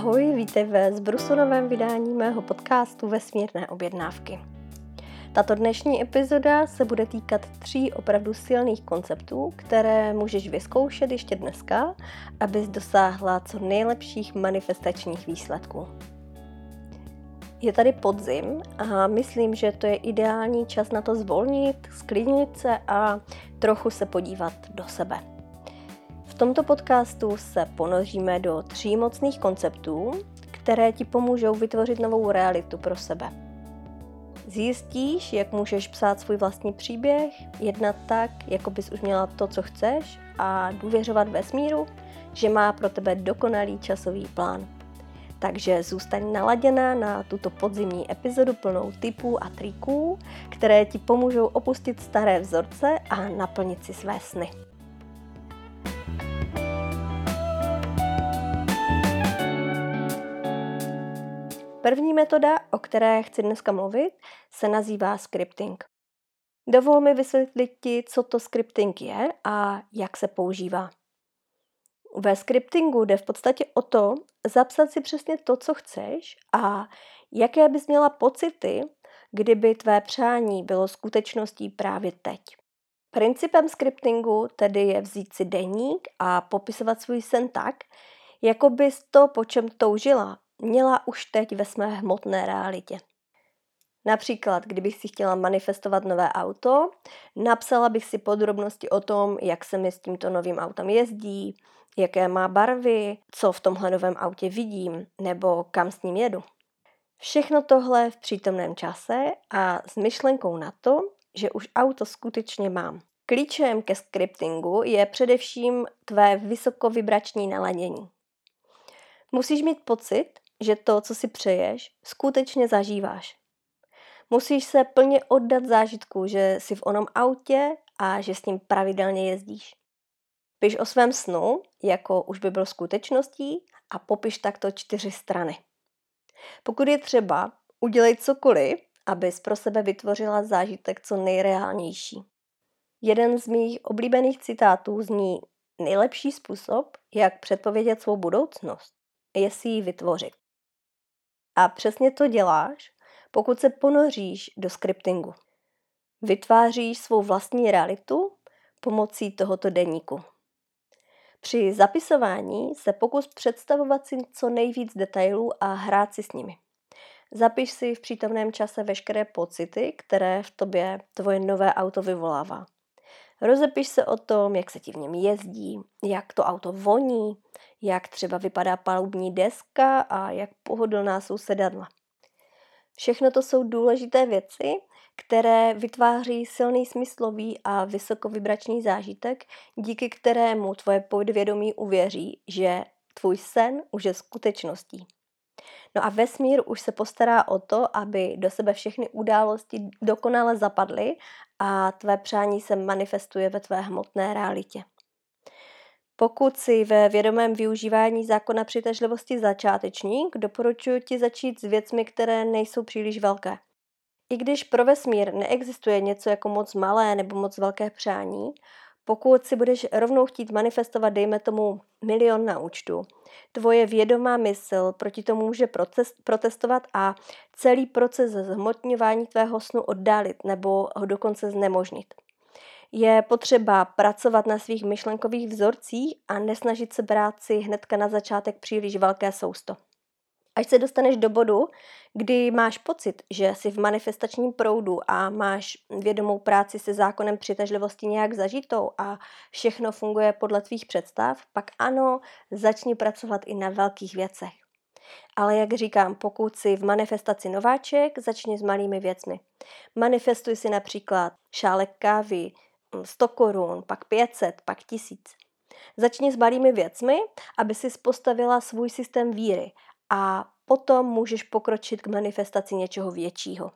Ahoj, vítej ve zbrusunovém vydání mého podcastu Vesmírné objednávky. Tato dnešní epizoda se bude týkat tří opravdu silných konceptů, které můžeš vyzkoušet ještě dneska, abys dosáhla co nejlepších manifestačních výsledků. Je tady podzim a myslím, že to je ideální čas na to zvolnit, sklidnit se a trochu se podívat do sebe. V tomto podcastu se ponoříme do tří mocných konceptů, které ti pomůžou vytvořit novou realitu pro sebe. Zjistíš, jak můžeš psát svůj vlastní příběh, jednat tak, jako bys už měla to, co chceš a důvěřovat vesmíru, že má pro tebe dokonalý časový plán. Takže zůstaň naladěná na tuto podzimní epizodu plnou typů a triků, které ti pomůžou opustit staré vzorce a naplnit si své sny. První metoda, o které chci dneska mluvit, se nazývá scripting. Dovol mi vysvětlit ti, co to scripting je a jak se používá. Ve scriptingu jde v podstatě o to, zapsat si přesně to, co chceš a jaké bys měla pocity, kdyby tvé přání bylo skutečností právě teď. Principem scriptingu tedy je vzít si deník a popisovat svůj sen tak, jako bys to, po čem toužila, měla už teď ve své hmotné realitě. Například, kdybych si chtěla manifestovat nové auto, napsala bych si podrobnosti o tom, jak se mi s tímto novým autem jezdí, jaké má barvy, co v tomhle novém autě vidím nebo kam s ním jedu. Všechno tohle v přítomném čase a s myšlenkou na to, že už auto skutečně mám. Klíčem ke scriptingu je především tvé vysokovibrační naladění. Musíš mít pocit, že to, co si přeješ, skutečně zažíváš. Musíš se plně oddat zážitku, že jsi v onom autě a že s ním pravidelně jezdíš. Piš o svém snu, jako už by byl skutečností a popiš takto čtyři strany. Pokud je třeba, udělej cokoliv, abys pro sebe vytvořila zážitek co nejreálnější. Jeden z mých oblíbených citátů zní nejlepší způsob, jak předpovědět svou budoucnost, je si ji vytvořit. A přesně to děláš, pokud se ponoříš do scriptingu. Vytváříš svou vlastní realitu pomocí tohoto deníku. Při zapisování se pokus představovat si co nejvíc detailů a hrát si s nimi. Zapiš si v přítomném čase veškeré pocity, které v tobě tvoje nové auto vyvolává. Rozepiš se o tom, jak se ti v něm jezdí, jak to auto voní, jak třeba vypadá palubní deska a jak pohodlná jsou sedadla. Všechno to jsou důležité věci, které vytváří silný smyslový a vysokovibrační zážitek, díky kterému tvoje podvědomí uvěří, že tvůj sen už je skutečností. No a vesmír už se postará o to, aby do sebe všechny události dokonale zapadly a tvé přání se manifestuje ve tvé hmotné realitě. Pokud si ve vědomém využívání zákona přitažlivosti začátečník, doporučuji ti začít s věcmi, které nejsou příliš velké. I když pro vesmír neexistuje něco jako moc malé nebo moc velké přání, pokud si budeš rovnou chtít manifestovat, dejme tomu, milion na účtu, tvoje vědomá mysl proti tomu může protestovat a celý proces zhmotňování tvého snu oddálit nebo ho dokonce znemožnit. Je potřeba pracovat na svých myšlenkových vzorcích a nesnažit se brát si hnedka na začátek příliš velké sousto. Až se dostaneš do bodu, kdy máš pocit, že jsi v manifestačním proudu a máš vědomou práci se zákonem přitažlivosti nějak zažitou a všechno funguje podle tvých představ, pak ano, začni pracovat i na velkých věcech. Ale jak říkám, pokud jsi v manifestaci nováček, začni s malými věcmi. Manifestuj si například šálek kávy, 100 korun, pak 500, pak 1000. Začni s malými věcmi, aby si postavila svůj systém víry a potom můžeš pokročit k manifestaci něčeho většího.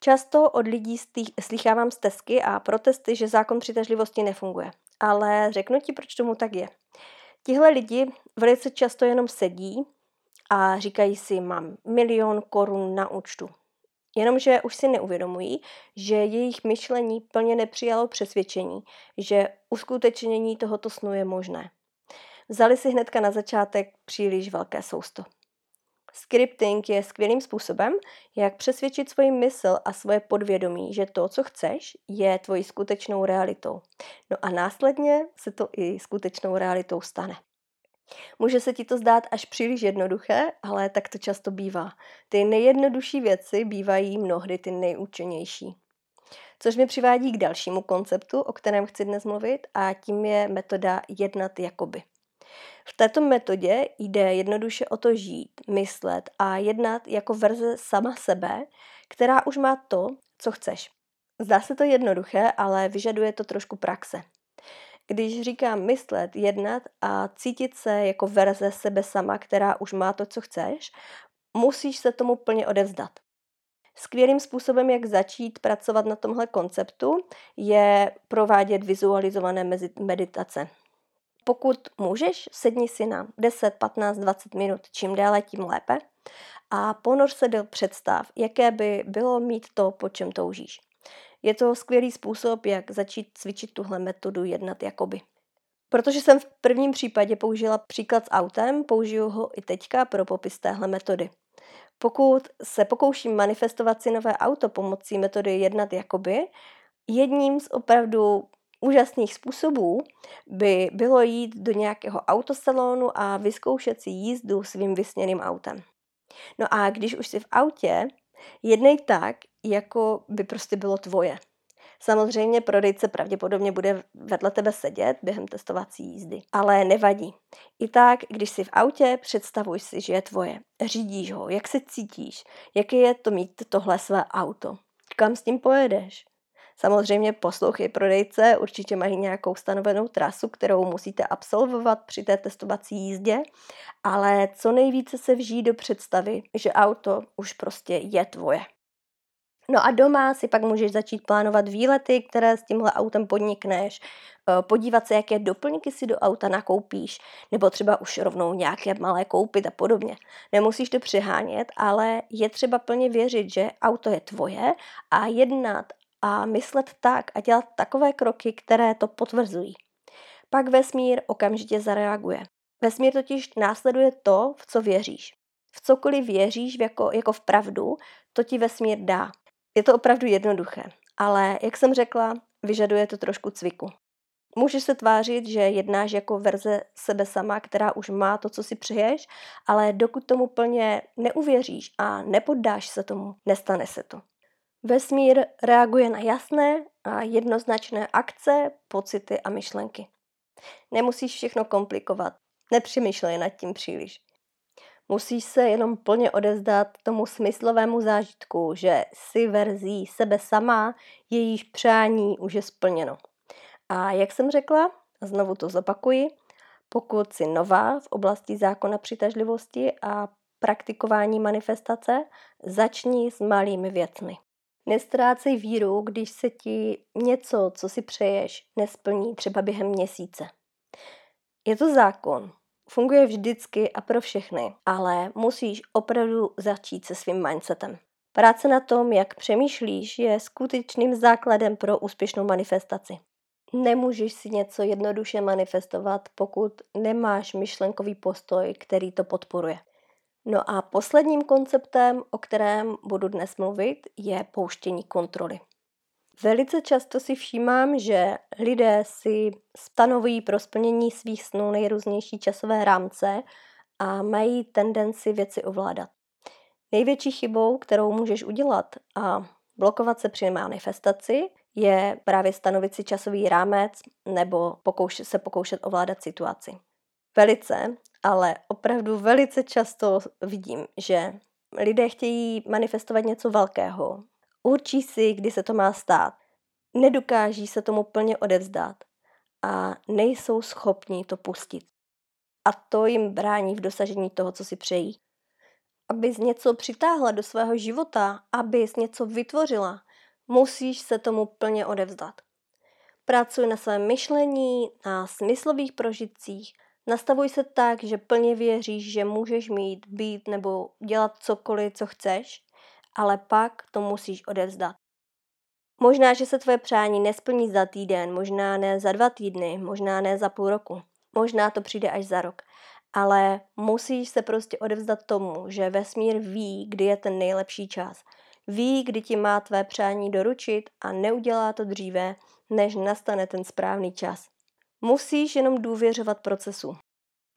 Často od lidí slychávám stezky a protesty, že zákon přitažlivosti nefunguje. Ale řeknu ti, proč tomu tak je. Tihle lidi velice často jenom sedí a říkají si, mám milion korun na účtu. Jenomže už si neuvědomují, že jejich myšlení plně nepřijalo přesvědčení, že uskutečnění tohoto snu je možné. Vzali si hnedka na začátek příliš velké sousto. Scripting je skvělým způsobem, jak přesvědčit svoji mysl a svoje podvědomí, že to, co chceš, je tvojí skutečnou realitou. No a následně se to i skutečnou realitou stane. Může se ti to zdát až příliš jednoduché, ale tak to často bývá. Ty nejjednodušší věci bývají mnohdy ty nejúčinnější. Což mě přivádí k dalšímu konceptu, o kterém chci dnes mluvit, a tím je metoda jednat jakoby. V této metodě jde jednoduše o to žít, myslet a jednat jako verze sama sebe, která už má to, co chceš. Zdá se to jednoduché, ale vyžaduje to trošku praxe. Když říkám myslet, jednat a cítit se jako verze sebe sama, která už má to, co chceš, musíš se tomu plně odevzdat. Skvělým způsobem, jak začít pracovat na tomhle konceptu, je provádět vizualizované meditace. Pokud můžeš, sedni si na 10, 15, 20 minut, čím déle, tím lépe a ponoř se do představ, jaké by bylo mít to, po čem toužíš. Je to skvělý způsob, jak začít cvičit tuhle metodu jednat jakoby. Protože jsem v prvním případě použila příklad s autem, použiju ho i teďka pro popis téhle metody. Pokud se pokouším manifestovat si nové auto pomocí metody jednat jakoby, jedním z opravdu úžasných způsobů by bylo jít do nějakého autosalonu a vyzkoušet si jízdu svým vysněným autem. No a když už jsi v autě, jednej tak, jako by prostě bylo tvoje. Samozřejmě prodejce pravděpodobně bude vedle tebe sedět během testovací jízdy, ale nevadí. I tak, když jsi v autě, představuj si, že je tvoje. Řídíš ho, jak se cítíš, jaké je to mít tohle své auto, kam s tím pojedeš. Samozřejmě poslouchy prodejce určitě mají nějakou stanovenou trasu, kterou musíte absolvovat při té testovací jízdě, ale co nejvíce se vží do představy, že auto už prostě je tvoje. No a doma si pak můžeš začít plánovat výlety, které s tímhle autem podnikneš, eh, podívat se, jaké doplňky si do auta nakoupíš, nebo třeba už rovnou nějaké malé koupit a podobně. Nemusíš to přehánět, ale je třeba plně věřit, že auto je tvoje a jednat a myslet tak a dělat takové kroky, které to potvrzují. Pak vesmír okamžitě zareaguje. Vesmír totiž následuje to, v co věříš. V cokoliv věříš jako, jako v pravdu, to ti vesmír dá. Je to opravdu jednoduché, ale jak jsem řekla, vyžaduje to trošku cviku. Můžeš se tvářit, že jednáš jako verze sebe sama, která už má to, co si přeješ, ale dokud tomu plně neuvěříš a nepoddáš se tomu, nestane se to. Vesmír reaguje na jasné a jednoznačné akce, pocity a myšlenky. Nemusíš všechno komplikovat, nepřemýšlej nad tím příliš. Musíš se jenom plně odezdat tomu smyslovému zážitku, že si verzí sebe sama, jejíž přání už je splněno. A jak jsem řekla, a znovu to zopakuji, pokud si nová v oblasti zákona přitažlivosti a praktikování manifestace, začni s malými věcmi. Nestrácej víru, když se ti něco, co si přeješ, nesplní třeba během měsíce. Je to zákon, funguje vždycky a pro všechny, ale musíš opravdu začít se svým mindsetem. Práce na tom, jak přemýšlíš, je skutečným základem pro úspěšnou manifestaci. Nemůžeš si něco jednoduše manifestovat, pokud nemáš myšlenkový postoj, který to podporuje. No a posledním konceptem, o kterém budu dnes mluvit, je pouštění kontroly. Velice často si všímám, že lidé si stanovují pro splnění svých snů nejrůznější časové rámce a mají tendenci věci ovládat. Největší chybou, kterou můžeš udělat a blokovat se při manifestaci, je právě stanovit si časový rámec nebo pokoušet, se pokoušet ovládat situaci. Velice, ale opravdu velice často vidím, že lidé chtějí manifestovat něco velkého, Určí si, kdy se to má stát. Nedokáží se tomu plně odevzdat a nejsou schopni to pustit. A to jim brání v dosažení toho, co si přejí. Abys něco přitáhla do svého života, abys něco vytvořila, musíš se tomu plně odevzdat. Pracuj na svém myšlení, na smyslových prožitcích, nastavuj se tak, že plně věříš, že můžeš mít, být nebo dělat cokoliv, co chceš ale pak to musíš odevzdat. Možná, že se tvoje přání nesplní za týden, možná ne za dva týdny, možná ne za půl roku. Možná to přijde až za rok. ale musíš se prostě odevzdat tomu, že vesmír ví, kdy je ten nejlepší čas. Ví, kdy ti má tvé přání doručit a neudělá to dříve, než nastane ten správný čas. Musíš jenom důvěřovat procesu.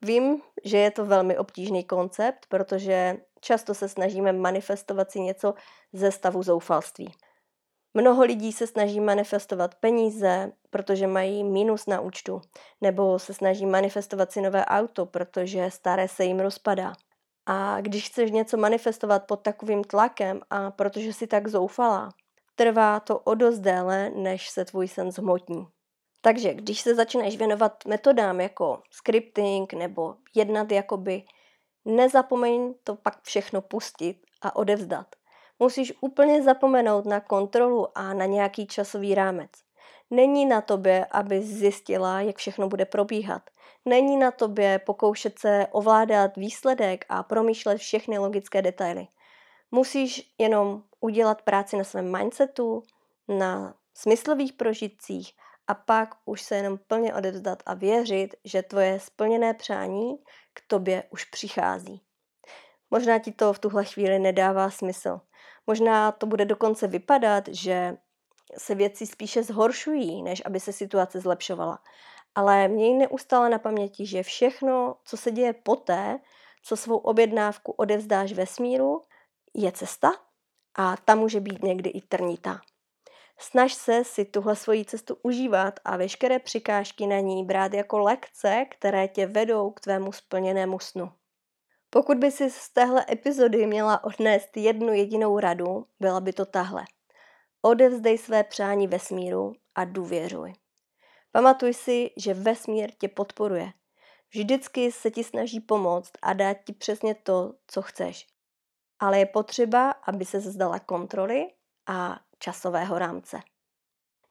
Vím, že je to velmi obtížný koncept, protože často se snažíme manifestovat si něco ze stavu zoufalství. Mnoho lidí se snaží manifestovat peníze, protože mají mínus na účtu, nebo se snaží manifestovat si nové auto, protože staré se jim rozpadá. A když chceš něco manifestovat pod takovým tlakem a protože si tak zoufalá, trvá to o dost déle, než se tvůj sen zhmotní. Takže když se začneš věnovat metodám jako scripting nebo jednat jakoby, nezapomeň to pak všechno pustit a odevzdat. Musíš úplně zapomenout na kontrolu a na nějaký časový rámec. Není na tobě, aby zjistila, jak všechno bude probíhat. Není na tobě pokoušet se ovládat výsledek a promýšlet všechny logické detaily. Musíš jenom udělat práci na svém mindsetu, na smyslových prožitcích a pak už se jenom plně odevzdat a věřit, že tvoje splněné přání k tobě už přichází. Možná ti to v tuhle chvíli nedává smysl. Možná to bude dokonce vypadat, že se věci spíše zhoršují, než aby se situace zlepšovala. Ale měj neustále na paměti, že všechno, co se děje poté, co svou objednávku odevzdáš vesmíru, je cesta a ta může být někdy i trnitá. Snaž se si tuhle svoji cestu užívat a veškeré přikážky na ní brát jako lekce, které tě vedou k tvému splněnému snu. Pokud by si z téhle epizody měla odnést jednu jedinou radu, byla by to tahle. Odevzdej své přání vesmíru a důvěřuj. Pamatuj si, že vesmír tě podporuje. Vždycky se ti snaží pomoct a dát ti přesně to, co chceš. Ale je potřeba, aby se zdala kontroly a časového rámce.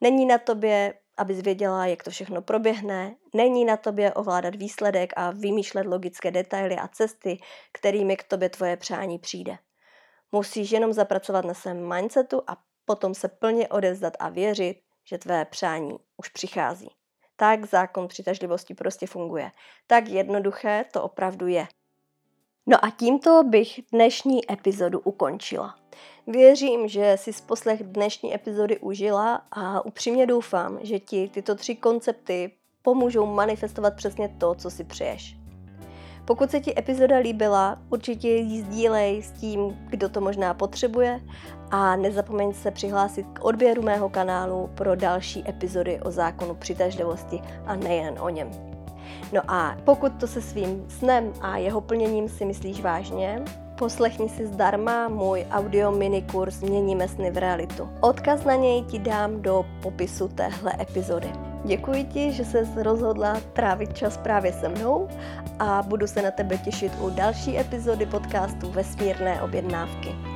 Není na tobě, abys věděla, jak to všechno proběhne, není na tobě ovládat výsledek a vymýšlet logické detaily a cesty, kterými k tobě tvoje přání přijde. Musíš jenom zapracovat na svém mindsetu a potom se plně odezdat a věřit, že tvé přání už přichází. Tak zákon přitažlivosti prostě funguje. Tak jednoduché to opravdu je. No a tímto bych dnešní epizodu ukončila. Věřím, že si z poslech dnešní epizody užila a upřímně doufám, že ti tyto tři koncepty pomůžou manifestovat přesně to, co si přeješ. Pokud se ti epizoda líbila, určitě ji sdílej s tím, kdo to možná potřebuje a nezapomeň se přihlásit k odběru mého kanálu pro další epizody o zákonu přitažlivosti a nejen o něm. No a pokud to se svým snem a jeho plněním si myslíš vážně, Poslechni si zdarma můj audio minikurs Změníme sny v realitu. Odkaz na něj ti dám do popisu téhle epizody. Děkuji ti, že se rozhodla trávit čas právě se mnou a budu se na tebe těšit u další epizody podcastu Vesmírné objednávky.